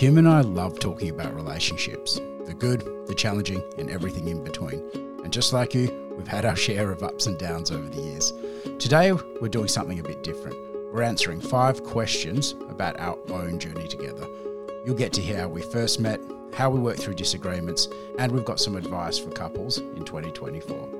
Kim and I love talking about relationships the good, the challenging, and everything in between. And just like you, we've had our share of ups and downs over the years. Today, we're doing something a bit different. We're answering five questions about our own journey together. You'll get to hear how we first met, how we worked through disagreements, and we've got some advice for couples in 2024.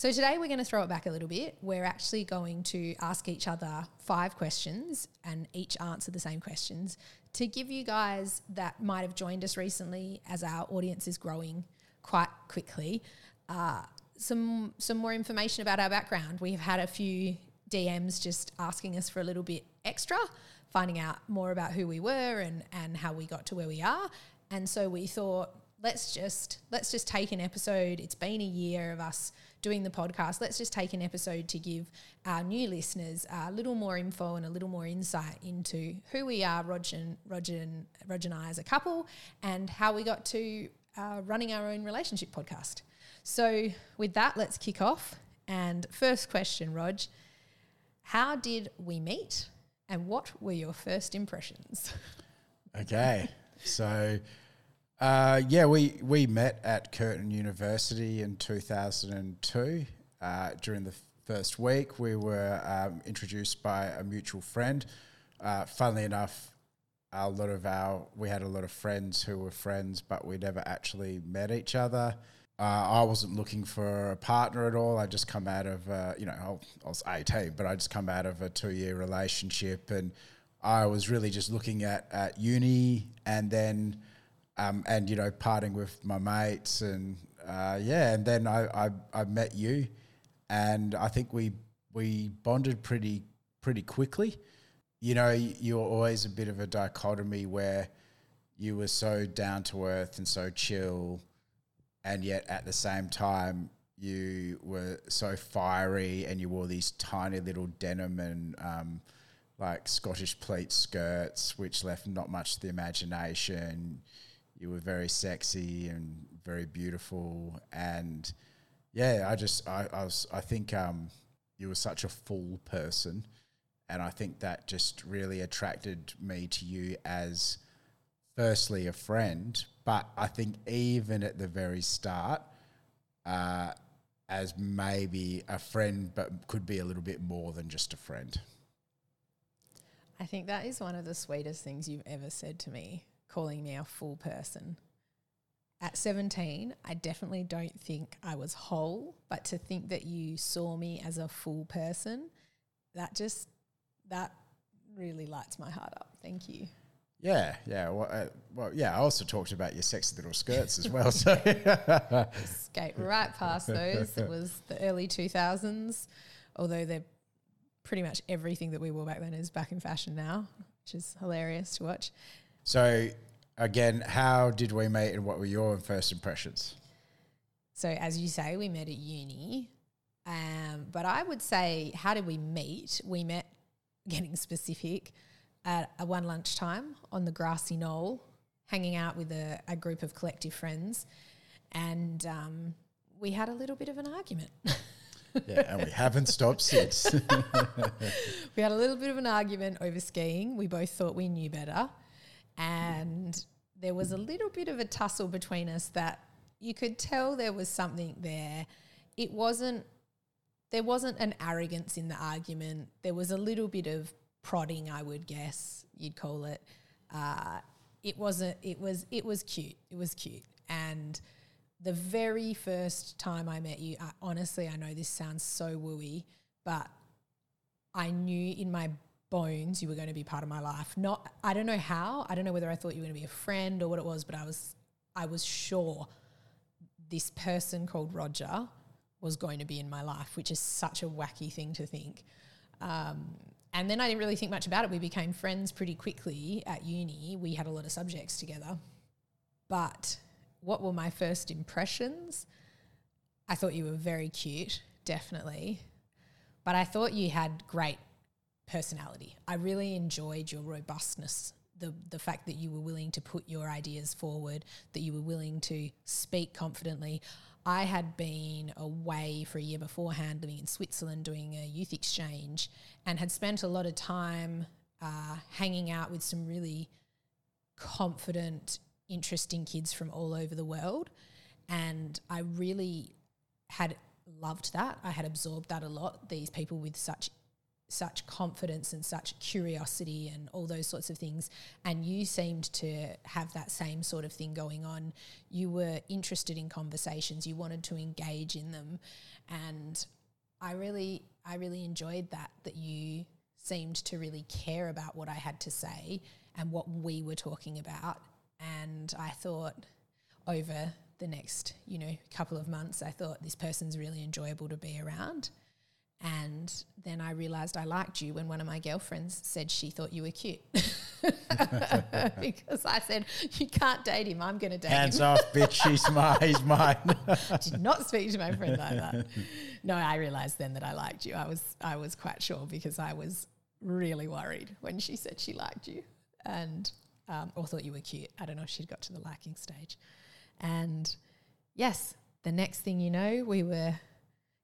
So today we're going to throw it back a little bit. We're actually going to ask each other five questions and each answer the same questions to give you guys that might have joined us recently as our audience is growing quite quickly uh, some some more information about our background. We've had a few DMs just asking us for a little bit extra, finding out more about who we were and and how we got to where we are. And so we thought let's just let's just take an episode. It's been a year of us doing the podcast. Let's just take an episode to give our new listeners a little more info and a little more insight into who we are, Roger and Roger and Roger and I as a couple, and how we got to uh, running our own relationship podcast. So with that, let's kick off. And first question, Rog, how did we meet, and what were your first impressions? Okay, so uh, yeah, we, we met at Curtin University in 2002. Uh, during the first week, we were um, introduced by a mutual friend. Uh, funnily enough, a lot of our we had a lot of friends who were friends, but we never actually met each other. Uh, I wasn't looking for a partner at all. I just come out of uh, you know I was eighteen, but I just come out of a two year relationship, and I was really just looking at at uni, and then um, and you know parting with my mates and uh, yeah, and then I, I I met you, and I think we we bonded pretty pretty quickly. You know, you're always a bit of a dichotomy where you were so down to earth and so chill, and yet at the same time you were so fiery and you wore these tiny little denim and um, like Scottish pleat skirts, which left not much to the imagination you were very sexy and very beautiful. And yeah i just i, I was i think um, you were such a full person. And i think that just really attracted me to you as firstly a friend. But i think even at the very start uh, as maybe a friend but could be a little bit more than just a friend. I think that is one of the sweetest things you've ever said to me calling me a full person. At 17, I definitely don't think I was whole, but to think that you saw me as a full person, that just, that really lights my heart up. Thank you. Yeah, yeah. Well, uh, well, yeah. I also talked about your sexy little skirts as well. So skate right past those. It was the early two thousands, although they're pretty much everything that we wore back then is back in fashion now, which is hilarious to watch. So, again, how did we meet and what were your first impressions? So, as you say, we met at uni. Um, but I would say, how did we meet? We met, getting specific, at a one lunchtime on the grassy knoll, hanging out with a, a group of collective friends. And um, we had a little bit of an argument. yeah, and we haven't stopped since. we had a little bit of an argument over skiing. We both thought we knew better and there was a little bit of a tussle between us that you could tell there was something there. It wasn't there wasn't an arrogance in the argument. There was a little bit of prodding, I would guess you'd call it. Uh, it wasn't. It was. It was cute. It was cute. And the very first time I met you, I, honestly, I know this sounds so wooey, but I knew in my bones you were going to be part of my life. Not. I don't know how. I don't know whether I thought you were going to be a friend or what it was, but I was. I was sure this person called Roger was going to be in my life, which is such a wacky thing to think. Um, and then I didn't really think much about it. We became friends pretty quickly at uni. We had a lot of subjects together. But what were my first impressions? I thought you were very cute, definitely. But I thought you had great personality. I really enjoyed your robustness, the the fact that you were willing to put your ideas forward, that you were willing to speak confidently. I had been away for a year beforehand, living in Switzerland, doing a youth exchange, and had spent a lot of time uh, hanging out with some really confident, interesting kids from all over the world. And I really had loved that. I had absorbed that a lot. These people with such such confidence and such curiosity and all those sorts of things. And you seemed to have that same sort of thing going on. You were interested in conversations, you wanted to engage in them. And I really, I really enjoyed that, that you seemed to really care about what I had to say and what we were talking about. And I thought over the next, you know, couple of months, I thought this person's really enjoyable to be around. And then I realized I liked you when one of my girlfriends said she thought you were cute. because I said, You can't date him, I'm going to date Hands him. off, bitch. She's my, he's mine. Did not speak to my friend like that. No, I realized then that I liked you. I was, I was quite sure because I was really worried when she said she liked you and um, or thought you were cute. I don't know if she'd got to the liking stage. And yes, the next thing you know, we were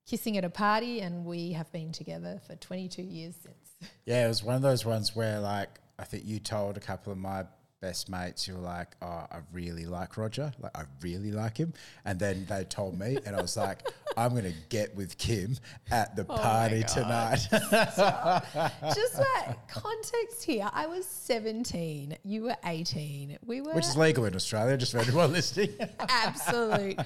kissing at a party, and we have been together for 22 years since. Yeah, it was one of those ones where, like, I think you told a couple of my best mates, you were like, "Oh, I really like Roger. Like, I really like him." And then they told me, and I was like, "I'm gonna get with Kim at the Oh party tonight." Just like context here, I was 17, you were 18. We were Which is legal in Australia, just for anyone listening. absolute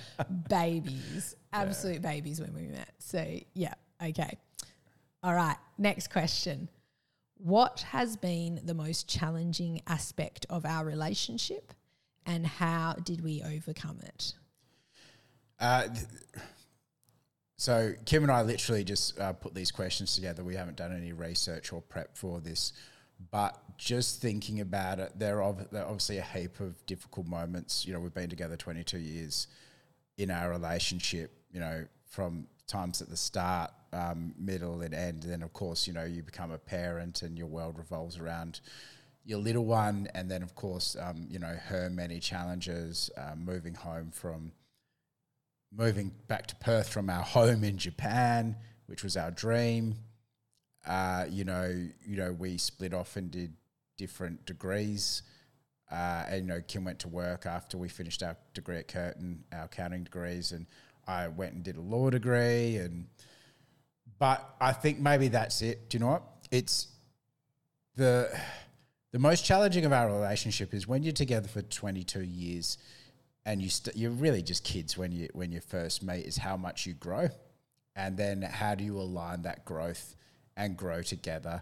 babies, absolute babies when we met. So, yeah, okay. All right, next question. What has been the most challenging aspect of our relationship and how did we overcome it? Uh, th- so Kim and I literally just uh, put these questions together. We haven't done any research or prep for this, but just thinking about it, there are, obviously a heap of difficult moments. You know, we've been together 22 years in our relationship. You know, from times at the start, um, middle, and end. And Then, of course, you know, you become a parent, and your world revolves around your little one, and then, of course, um, you know, her many challenges, uh, moving home from moving back to Perth from our home in Japan, which was our dream. Uh, you know, you know, we split off and did different degrees. Uh, and you know, Kim went to work after we finished our degree at Curtin, our accounting degrees, and I went and did a law degree. And but I think maybe that's it. Do you know what? It's the the most challenging of our relationship is when you're together for 22 years and you st- you're really just kids when you when you first meet is how much you grow. And then how do you align that growth and grow together?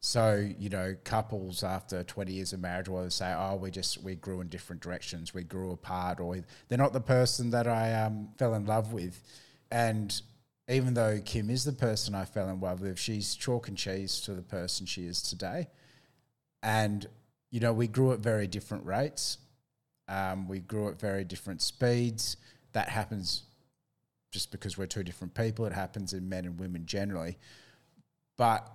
So you know couples after 20 years of marriage will say oh we just we grew in different directions. We grew apart or they're not the person that i um, fell in love with. And even though kim is the person i fell in love with she's chalk and cheese to the person she is today. And you know we grew at very different rates um, we grew at very different speeds that happens just because we're two different people it happens in men and women generally but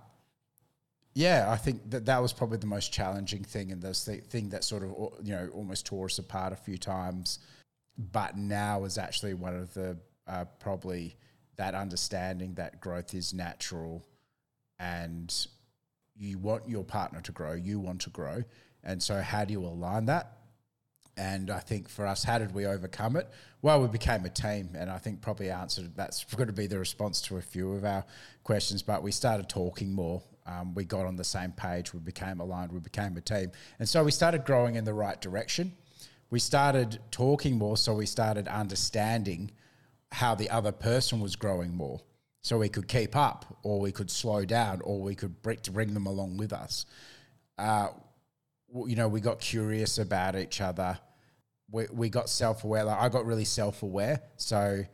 yeah i think that that was probably the most challenging thing and the thing that sort of you know almost tore us apart a few times but now is actually one of the uh, probably that understanding that growth is natural and you want your partner to grow, you want to grow. And so, how do you align that? And I think for us, how did we overcome it? Well, we became a team, and I think probably answered that's going to be the response to a few of our questions. But we started talking more. um, we got on the same page, we became aligned, we became a team. And so we started growing in the right direction. We started talking more, so we started understanding how the other person was growing more. So we could keep up, or we could slow down, or we could bring, them along with us. Uh, you know, we got curious about each other. We, we got self aware. Like I got really self aware. So,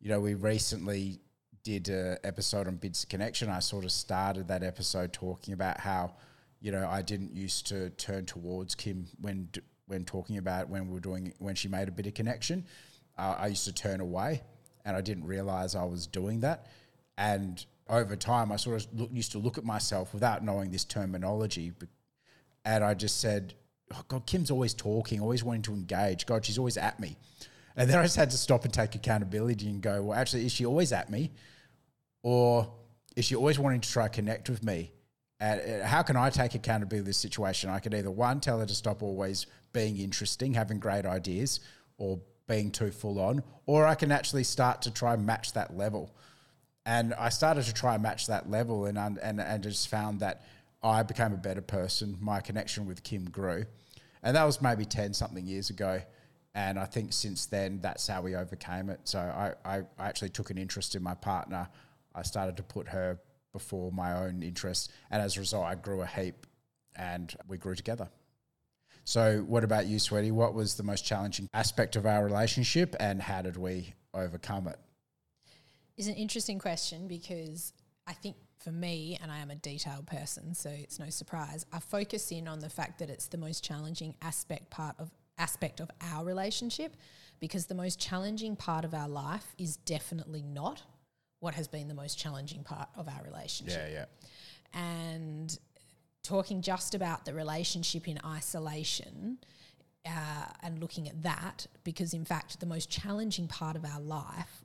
you know, we recently did an episode on Bids of Connection. I sort of started that episode talking about how, you know, I didn't used to turn towards Kim when when talking about when we were doing when she made a bit of connection. Uh, I used to turn away, and I didn't realize I was doing that. And over time, I sort of look, used to look at myself without knowing this terminology, and I just said, oh, "God, Kim's always talking, always wanting to engage. God, she's always at me." And then I just had to stop and take accountability and go, "Well, actually, is she always at me?" Or is she always wanting to try connect with me? And uh, how can I take accountability of this situation? I could either one tell her to stop always being interesting, having great ideas, or being too full on, or I can actually start to try and match that level. And I started to try and match that level, and and and just found that I became a better person. My connection with Kim grew, and that was maybe ten something years ago. And I think since then, that's how we overcame it. So I, I, I actually took an interest in my partner. I started to put her before my own interests. And as a result, I grew a heap and we grew together. So, what about you, Sweetie? What was the most challenging aspect of our relationship and how did we overcome it? it? Is an interesting question because I think for me, and I am a detailed person, so it's no surprise, I focus in on the fact that it's the most challenging aspect part of aspect of our relationship because the most challenging part of our life is definitely not what has been the most challenging part of our relationship. Yeah, yeah. And talking just about the relationship in isolation uh, and looking at that, because in fact, the most challenging part of our life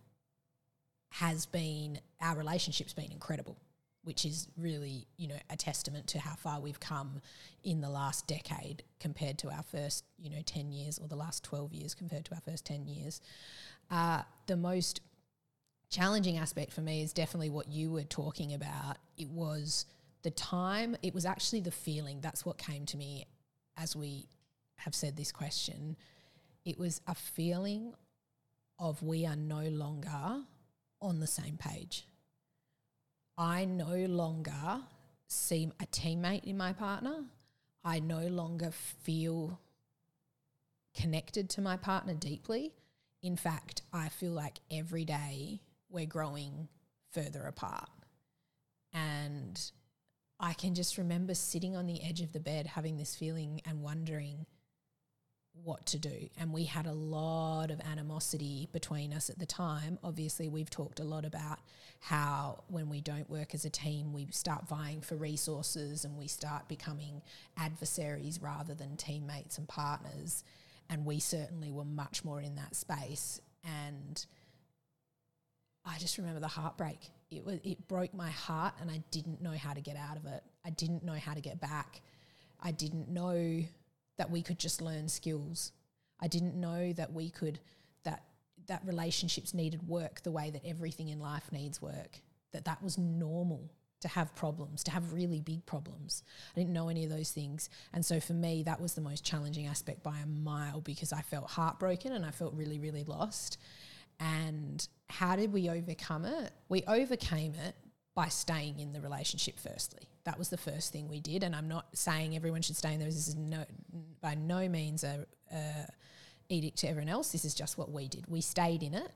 has been our relationship's been incredible which is really, you know, a testament to how far we've come in the last decade compared to our first, you know, 10 years or the last 12 years compared to our first 10 years. Uh, the most challenging aspect for me is definitely what you were talking about. It was the time, it was actually the feeling. That's what came to me as we have said this question. It was a feeling of we are no longer on the same page I no longer seem a teammate in my partner. I no longer feel connected to my partner deeply. In fact, I feel like every day we're growing further apart. And I can just remember sitting on the edge of the bed having this feeling and wondering what to do. And we had a lot of animosity between us at the time. Obviously, we've talked a lot about how when we don't work as a team, we start vying for resources and we start becoming adversaries rather than teammates and partners. And we certainly were much more in that space. And I just remember the heartbreak. It was it broke my heart and I didn't know how to get out of it. I didn't know how to get back. I didn't know that we could just learn skills. I didn't know that we could that that relationships needed work the way that everything in life needs work. That that was normal to have problems, to have really big problems. I didn't know any of those things. And so for me, that was the most challenging aspect by a mile because I felt heartbroken and I felt really, really lost. And how did we overcome it? We overcame it by staying in the relationship firstly. That was the first thing we did. And I'm not saying everyone should stay in there. This is no, by no means a, a edict to everyone else. This is just what we did. We stayed in it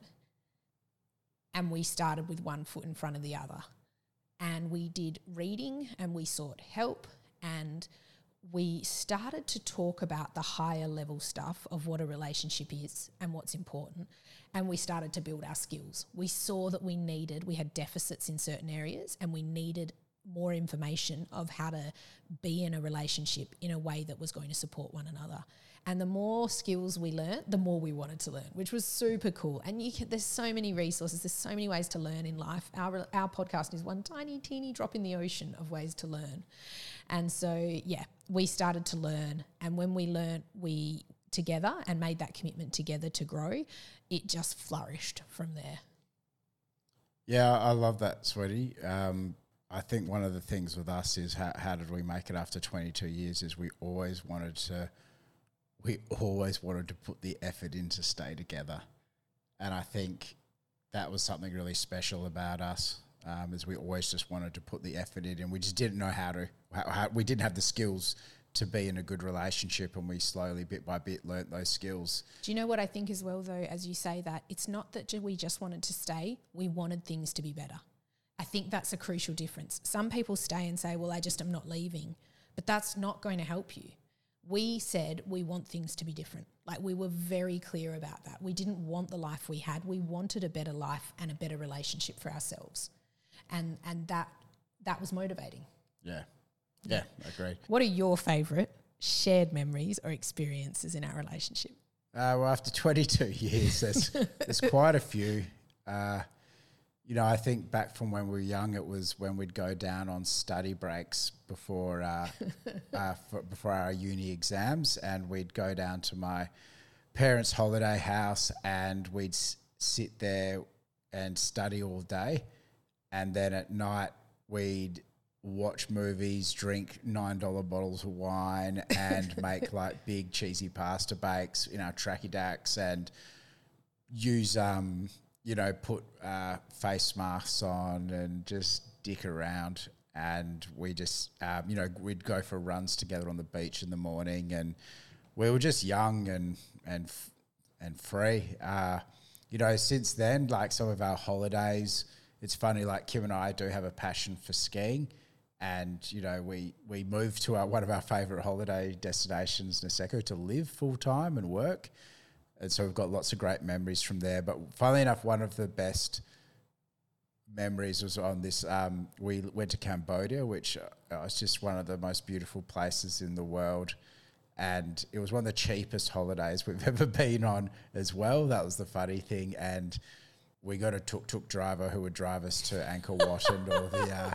and we started with one foot in front of the other. And we did reading and we sought help and we started to talk about the higher level stuff of what a relationship is and what's important. And we started to build our skills. We saw that we needed, we had deficits in certain areas, and we needed more information of how to be in a relationship in a way that was going to support one another. And the more skills we learned, the more we wanted to learn, which was super cool. And you can, there's so many resources, there's so many ways to learn in life. Our our podcast is one tiny teeny drop in the ocean of ways to learn. And so yeah, we started to learn, and when we learned, we together and made that commitment together to grow, it just flourished from there. Yeah, I love that, sweetie. Um, I think one of the things with us is how, how did we make it after 22 years is we always wanted to we always wanted to put the effort in to stay together. And I think that was something really special about us um, is we always just wanted to put the effort in and we just didn't know how to how, how, we didn't have the skills to be in a good relationship and we slowly bit by bit learnt those skills Do you know what I think as well, though, as you say that? It's not that we just wanted to stay, we wanted things to be better. I think that's a crucial difference. Some people stay and say, well, I just am not leaving, but that's not going to help you. We said we want things to be different. Like we were very clear about that. We didn't want the life we had. We wanted a better life and a better relationship for ourselves. And and that that was motivating. yeah yeah agreed What are your favorite shared memories or experiences in our relationship? Uh, well, after 22 years, there's, there's quite a few. Uh, you know, I think back from when we were young, it was when we'd go down on study breaks before uh, uh, for, before our uni exams, and we'd go down to my parents' holiday house, and we'd s- sit there and study all day, and then at night we'd watch movies, drink nine dollar bottles of wine, and make like big cheesy pasta bakes in our tracky dacks, and use um you know put uh, face masks on and just dick around. And we just um, you know we'd go for runs together on the beach in the morning, and we were just young and and f- and free. Uh, you know, since then, like some of our holidays, it's funny. Like Kim and I do have a passion for skiing, and you know, we we moved to our, one of our favorite holiday destinations, Niseko, to live full time and work. And so we've got lots of great memories from there. But funnily enough, one of the best memories was on this. Um, we went to Cambodia, which uh, was just one of the most beautiful places in the world. And it was one of the cheapest holidays we've ever been on as well. That was the funny thing. And we got a tuk tuk driver who would drive us to Angkor Wat and all the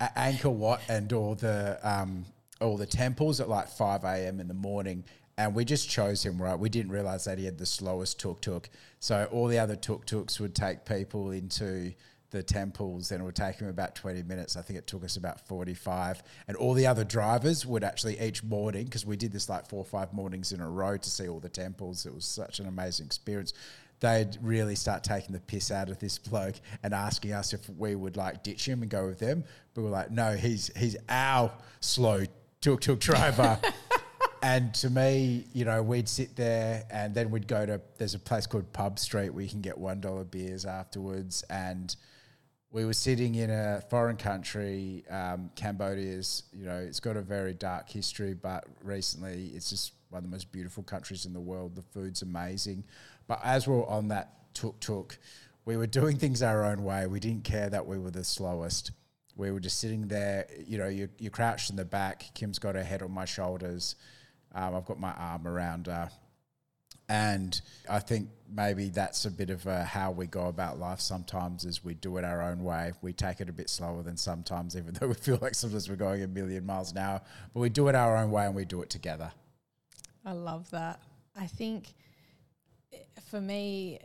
uh, Angkor Wat and all the um, all the temples at like five a.m. in the morning. And we just chose him right. We didn't realize that he had the slowest tuk tuk. So all the other tuk tuks would take people into the temples and it would take him about 20 minutes. I think it took us about 45. And all the other drivers would actually each morning, because we did this like four or five mornings in a row to see all the temples. It was such an amazing experience. They'd really start taking the piss out of this bloke and asking us if we would like ditch him and go with them. But we're like, no, he's he's our slow tuk tuk driver. And to me, you know, we'd sit there and then we'd go to, there's a place called Pub Street where you can get $1 beers afterwards. And we were sitting in a foreign country. Um, Cambodia's, you know, it's got a very dark history, but recently it's just one of the most beautiful countries in the world. The food's amazing. But as we were on that tuk tuk, we were doing things our own way. We didn't care that we were the slowest. We were just sitting there, you know, you, you crouched in the back. Kim's got her head on my shoulders. Um, I've got my arm around her. And I think maybe that's a bit of uh how we go about life sometimes is we do it our own way. We take it a bit slower than sometimes, even though we feel like sometimes we're going a million miles an hour. But we do it our own way and we do it together. I love that. I think for me,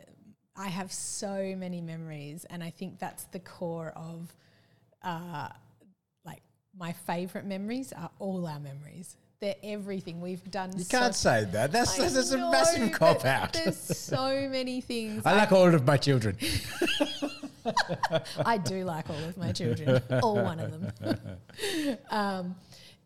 I have so many memories, and I think that's the core of uh, like my favorite memories are all our memories. They're everything we've done. You can't say that. That's, that's a massive cop out. There's so many things. I like all of my children. I do like all of my children, all one of them. um,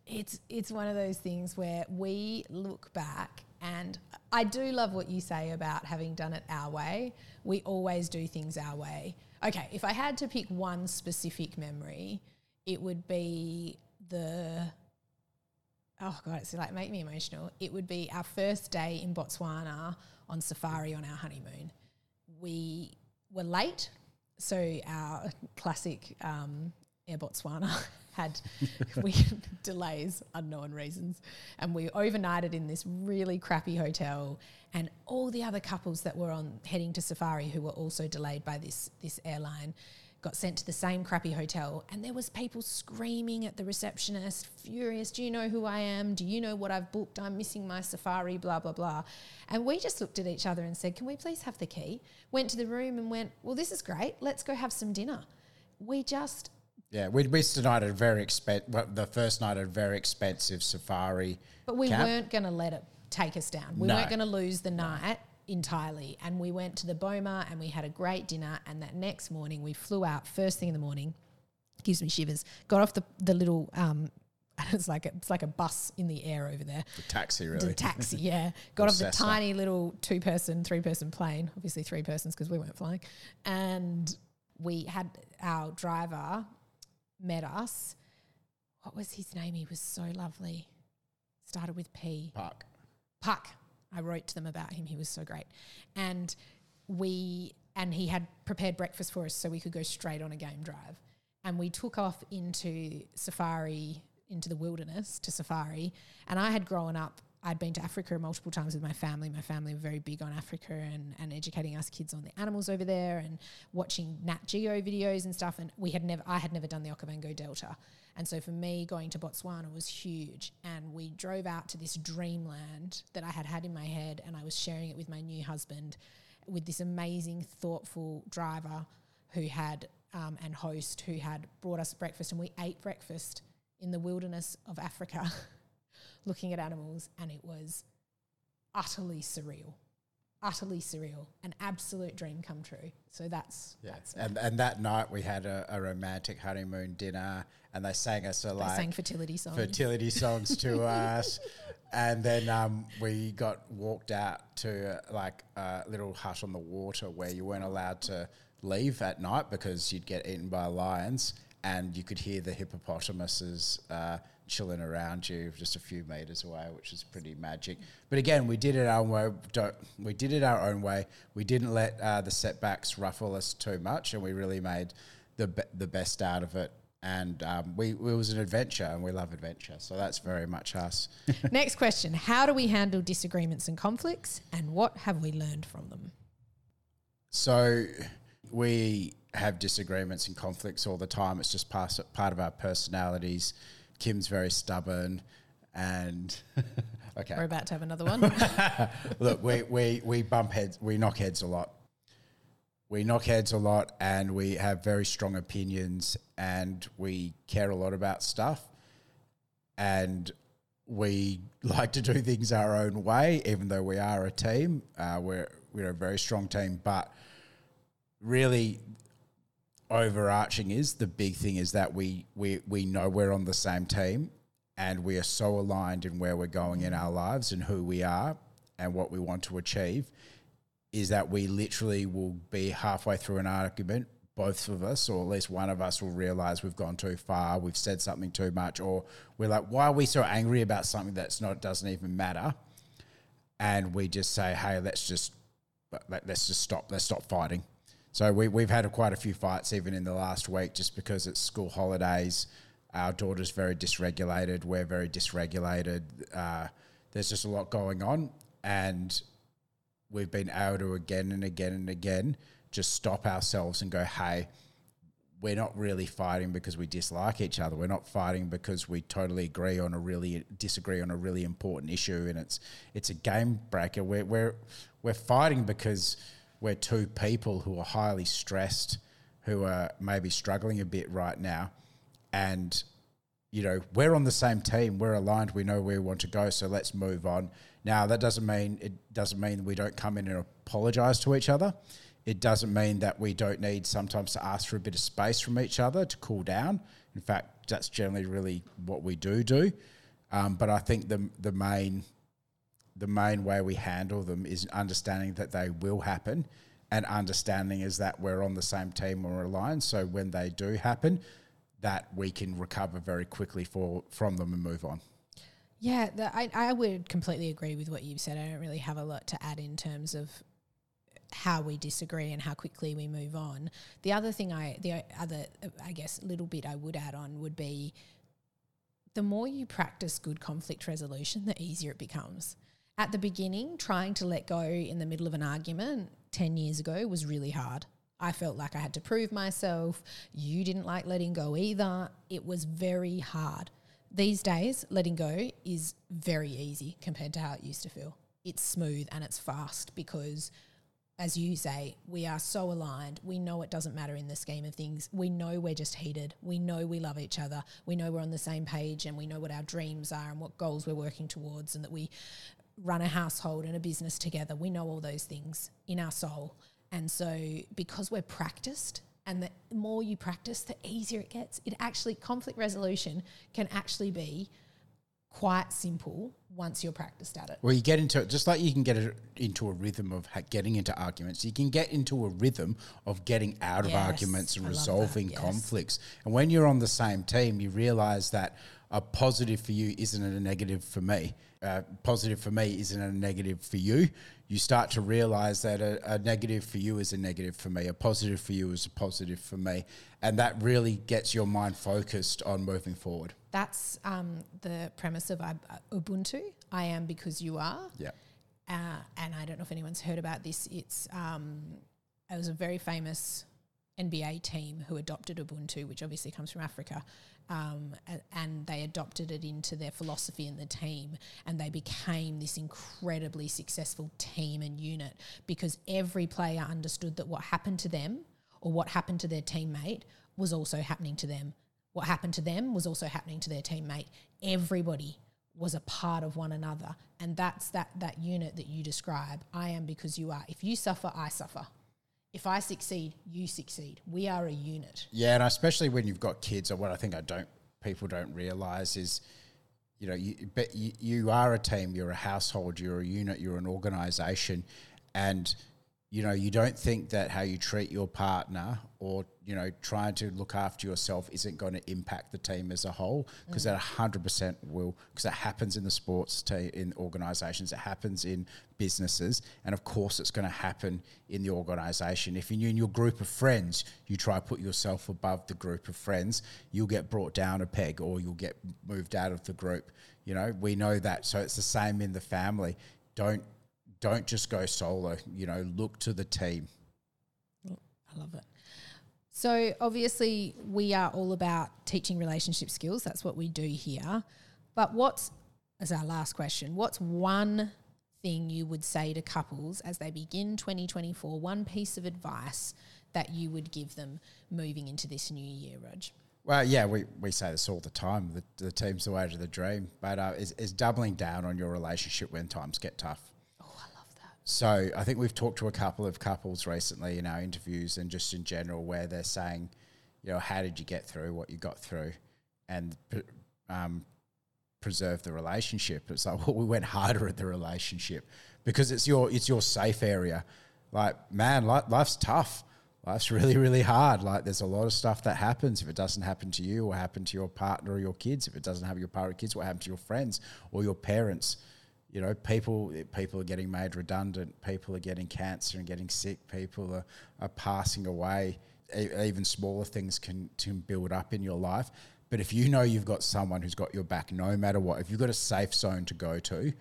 it's it's one of those things where we look back, and I do love what you say about having done it our way. We always do things our way. Okay, if I had to pick one specific memory, it would be the oh god, it's like make me emotional. It would be our first day in Botswana on safari on our honeymoon. We were late, so our classic um, Air Botswana had we delays, unknown reasons, and we overnighted in this really crappy hotel. And all the other couples that were on heading to safari, who were also delayed by this this airline, got sent to the same crappy hotel and there was people screaming at the receptionist furious do you know who i am? Do you know what i've booked? I'm missing my safari blah blah blah. And we just looked at each other and said can we please have the key? Went to the room and went well this is great. Let's go have some dinner. We just Yeah, we we stayed at a very expen- well, the first night at a very expensive safari. But we camp. weren't going to let it take us down. We No. weren't going to lose the night entirely. And we went to the Boma and we had a great dinner. And that next morning, we flew out first thing in the morning. Gives me shivers. Got off the the little. Um, it's like a, it's like a bus in the air over there. The taxi, The really. taxi, yeah. Got off the tiny little two person, three person plane, obviously three persons because we weren't flying. And we had our driver met us. What was his name? He was so lovely. Started with P. Puck. Puck. I wrote to them about him. He was so great. And we and he had prepared breakfast for us so we could go straight on a game drive. And we took off into safari, into the wilderness to safari. And I had grown up, I'd been to Africa multiple times with my family. My family were very big on Africa and, and educating us kids on the animals over there and watching Nat Geo videos and stuff. And we had never I had never done the Okavango Delta. And so for me, going to Botswana was huge. And we drove out to this dreamland that I had had in my head, and I was sharing it with my new husband, with this amazing, thoughtful driver who had um, and host who had brought us breakfast, and we ate breakfast in the wilderness of Africa, looking at animals, and it was utterly surreal. Utterly surreal, an absolute dream come true. So that's Yeah, that's and and that night we had a, a romantic honeymoon dinner, and they sang us a they like sang fertility songs. fertility songs to us, and then um, we got walked out to uh, like a little hut on the water where you weren't allowed to leave at night because you'd get eaten by lions, and you could hear the hippopotamuses uh, chilling around you just a few meters away, which is pretty magic. But again, we did it our own way. Don't, we did it our own way. We didn't let uh, the setbacks ruffle us too much, and we really made the be- the best out of it. And um, we it was an adventure, and we love adventure, so that's very much us. Next question How do we handle disagreements and conflicts, and what have we learned from them? So we have disagreements and conflicts all the time. It's just part part of our personalities. Kim's very stubborn, and okay, We're about to have another one. look, we, we, we bump heads, we knock heads a lot. We knock heads a lot and we have very strong opinions and we care a lot about stuff. And we like to do things our own way, even though we are a team. Uh, we're, we're a very strong team, but really overarching is the big thing is that we, we, we know we're on the same team and we are so aligned in where we're going in our lives and who we are and what we want to achieve is that we literally will be halfway through an argument both of us or at least one of us will realize we've gone too far we've said something too much or we're like why are we so angry about something that's not doesn't even matter? And we just say hey let's just let, let's just stop let's stop fighting so we, we've had quite a few fights even in the last week just because it's school holidays our daughter's very dysregulated we're very dysregulated uh, there's just a lot going on and we've been able to again and again and again just stop ourselves and go hey we're not really fighting because we dislike each other. We're not fighting because we totally agree on a really disagree on a really important issue, and it's it's a game breaker. We're we're we're fighting because we're two people who are highly stressed, who are maybe struggling a bit right now, and you know we're on the same team. We're aligned. We know where we want to go. So let's move on. Now that doesn't mean it doesn't mean we don't come in and apologize to each other it doesn't mean that we don't need sometimes to ask for a bit of space from each other to cool down. In fact, that's generally really what we do do. Um, but I think the the main the main way we handle them is understanding that they will happen, and understanding is that we're on the same team or aligned. So when they do happen, that we can recover very quickly for from them and move on. Yeah, the, I, I would completely agree with what you've said. I don't really have a lot to add in terms of how we disagree and how quickly we move on. The other thing I, the other, I guess, little bit I would add on would be the more you practice good conflict resolution, the easier it becomes. At the beginning, trying to let go in the middle of an argument 10 years ago was really hard. I felt like I had to prove myself. You didn't like letting go either. It was very hard. These days, letting go is very easy compared to how it used to feel. It's smooth and it's fast because as you say, we are so aligned. We know it doesn't matter in the scheme of things. We know we're just heated. We know we love each other. We know we're on the same page and we know what our dreams are and what goals we're working towards and that we run a household and a business together. We know all those things in our soul. And so, because we're practiced, and the more you practice, the easier it gets. It actually, conflict resolution can actually be quite simple once you're practiced at it. Well, you get into it just like you can get it into a rhythm of ha- getting into arguments. You can get into a rhythm of getting out of arguments and I resolving yes. conflicts. And when you're on the same team, you realize that a positive for you isn't a negative for me. Uh, positive for me isn't a negative for you. You start to realize that a, a negative for you is a negative for me. A positive for you is a positive for me. And that really gets your mind focused on moving forward. That's um, the premise of Ubuntu. I am because you are. Yeah. uh, and I don't know if anyone's heard about this. It's um, it was a very famous NBA team who adopted Ubuntu, which obviously comes from Africa, um, and they adopted it into their philosophy in the team, and they became this incredibly successful team and unit because every player understood that what happened to them or what happened to their teammate was also happening to them. What happened to them was also happening to their teammate. Everybody was a part of one another. And that's that that unit that you describe. I am because you are. If you suffer, I suffer. If I succeed, you succeed. We are a unit. Yeah, and especially when you've got kids, or what I think I don't people don't realize is, you know, you but you, you are a team, you're a household, you're a unit, you're an organization, and you know you don't think that how you treat your partner or you know trying to look after yourself isn't going to impact the team as a whole because that mm. 100% will because that happens in the sports team, in organizations it happens in businesses and of course it's going to happen in the organization if you're in your group of friends you try to put yourself above the group of friends you'll get brought down a peg or you'll get moved out of the group you know? We know that so it's the same in the family. Don't don't just go solo you know look to the team. I love it. So obviously we are all about teaching relationship skills. That's what we do here. But what's as our last question, what's one thing you would say to couples as they begin 2024, one piece of advice that you would give them moving into this new year, Rog? Well, yeah, we, we say this all the time. The, the team's the way to the dream, but uh, is, is doubling down on your relationship when times get tough. Oh, I love that. So I think we've talked to a couple of couples recently in our interviews and just in general where they're saying, you know, how did you get through what you got through, and um, preserve the relationship. It's like, well, we went harder at the relationship because it's your it's your safe area. Like, man, li- life's tough. Life's really, really hard. Like, there's a lot of stuff that happens. If it doesn't happen to you, what happen to your partner or your kids? If it doesn't have your partner or kids, what happened to your friends or your parents? You know, people people are getting made redundant. People are getting cancer and getting sick. People are, are passing away. Even smaller things can, can build up in your life. But if you know you've got someone who's got your back no matter what, if you've got a safe zone to go to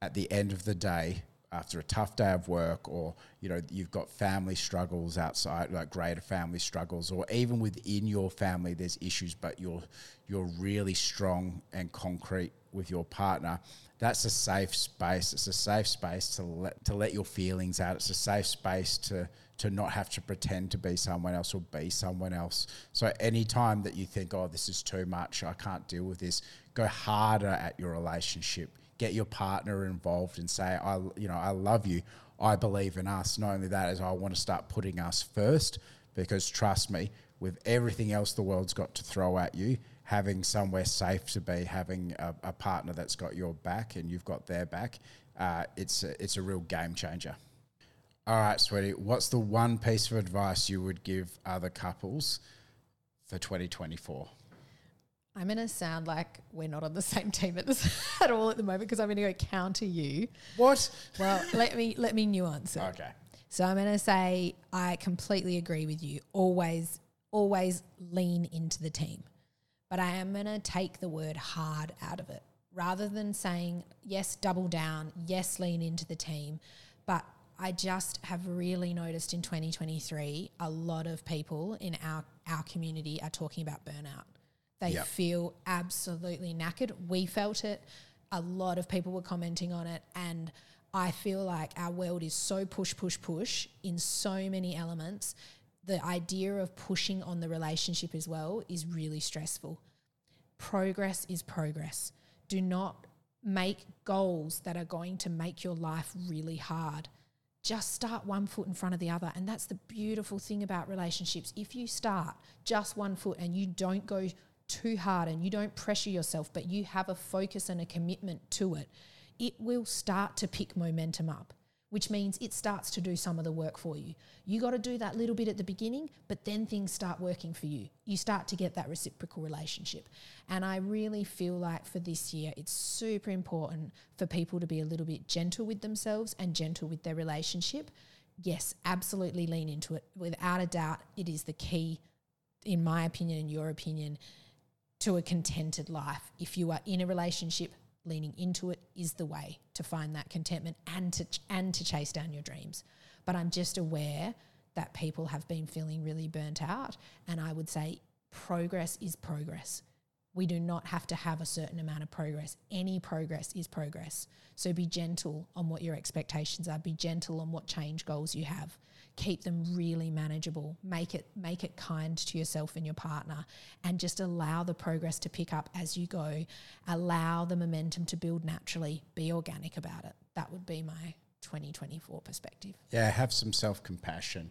at the end of the day, after a tough day of work, or you know, you've got family struggles outside, like greater family struggles, or even within your family there's issues, but you're you're really strong and concrete with your partner. That's a safe space. It's a safe space to let to let your feelings out. It's a safe space to to not have to pretend to be someone else or be someone else. So anytime that you think, oh, this is too much, I can't deal with this, go harder at your relationship. Get your partner involved and say, I, you know, I love you. I believe in us. Not only that, is I want to start putting us first because trust me, with everything else the world's got to throw at you, having somewhere safe to be, having a, a partner that's got your back and you've got their back, uh, it's a, it's a real game changer. All right, sweetie. What's the one piece of advice you would give other couples for 2024? I'm going to sound like we're not on the same team at, this, at all at the moment because I'm going to go counter you. What? Well, let me let me nuance it. Okay. So I'm going to say I completely agree with you. Always, always lean into the team. But I am going to take the word hard out of it. Rather than saying, yes, double down, yes, lean into the team. But I just have really noticed in 2023, a lot of people in our, our community are talking about burnout. They Yep. feel absolutely knackered. We felt it. A lot of people were commenting on it. And I feel like our world is so push, push, push in so many elements. The idea of pushing on the relationship as well is really stressful. Progress is progress. Do not make goals that are going to make your life really hard. Just start one foot in front of the other. And that's the beautiful thing about relationships. If you start just one foot and you don't go too hard and you don't pressure yourself, but you have a focus and a commitment to it, it will start to pick momentum up which means it starts to do some of the work for you. You got to do that little bit at the beginning, but then things start working for you. You start to get that reciprocal relationship. And I really feel like for this year, it's super important for people to be a little bit gentle with themselves and gentle with their relationship. Yes, absolutely lean into it. Without a doubt, it is the key, in my opinion and your opinion, to a contented life. If you are in a relationship, leaning into it is the way to find that contentment and to and to chase down your dreams. But I'm just aware that people have been feeling really burnt out and I would say progress is progress. We do not have to have a certain amount of progress. Any progress is progress. So be gentle on what your expectations are. Be gentle on what change goals you have. Keep them really manageable. Make it make it kind to yourself and your partner and just allow the progress to pick up as you go. Allow the momentum to build naturally. Be organic about it. That would be my 2024 perspective. Yeah have some self-compassion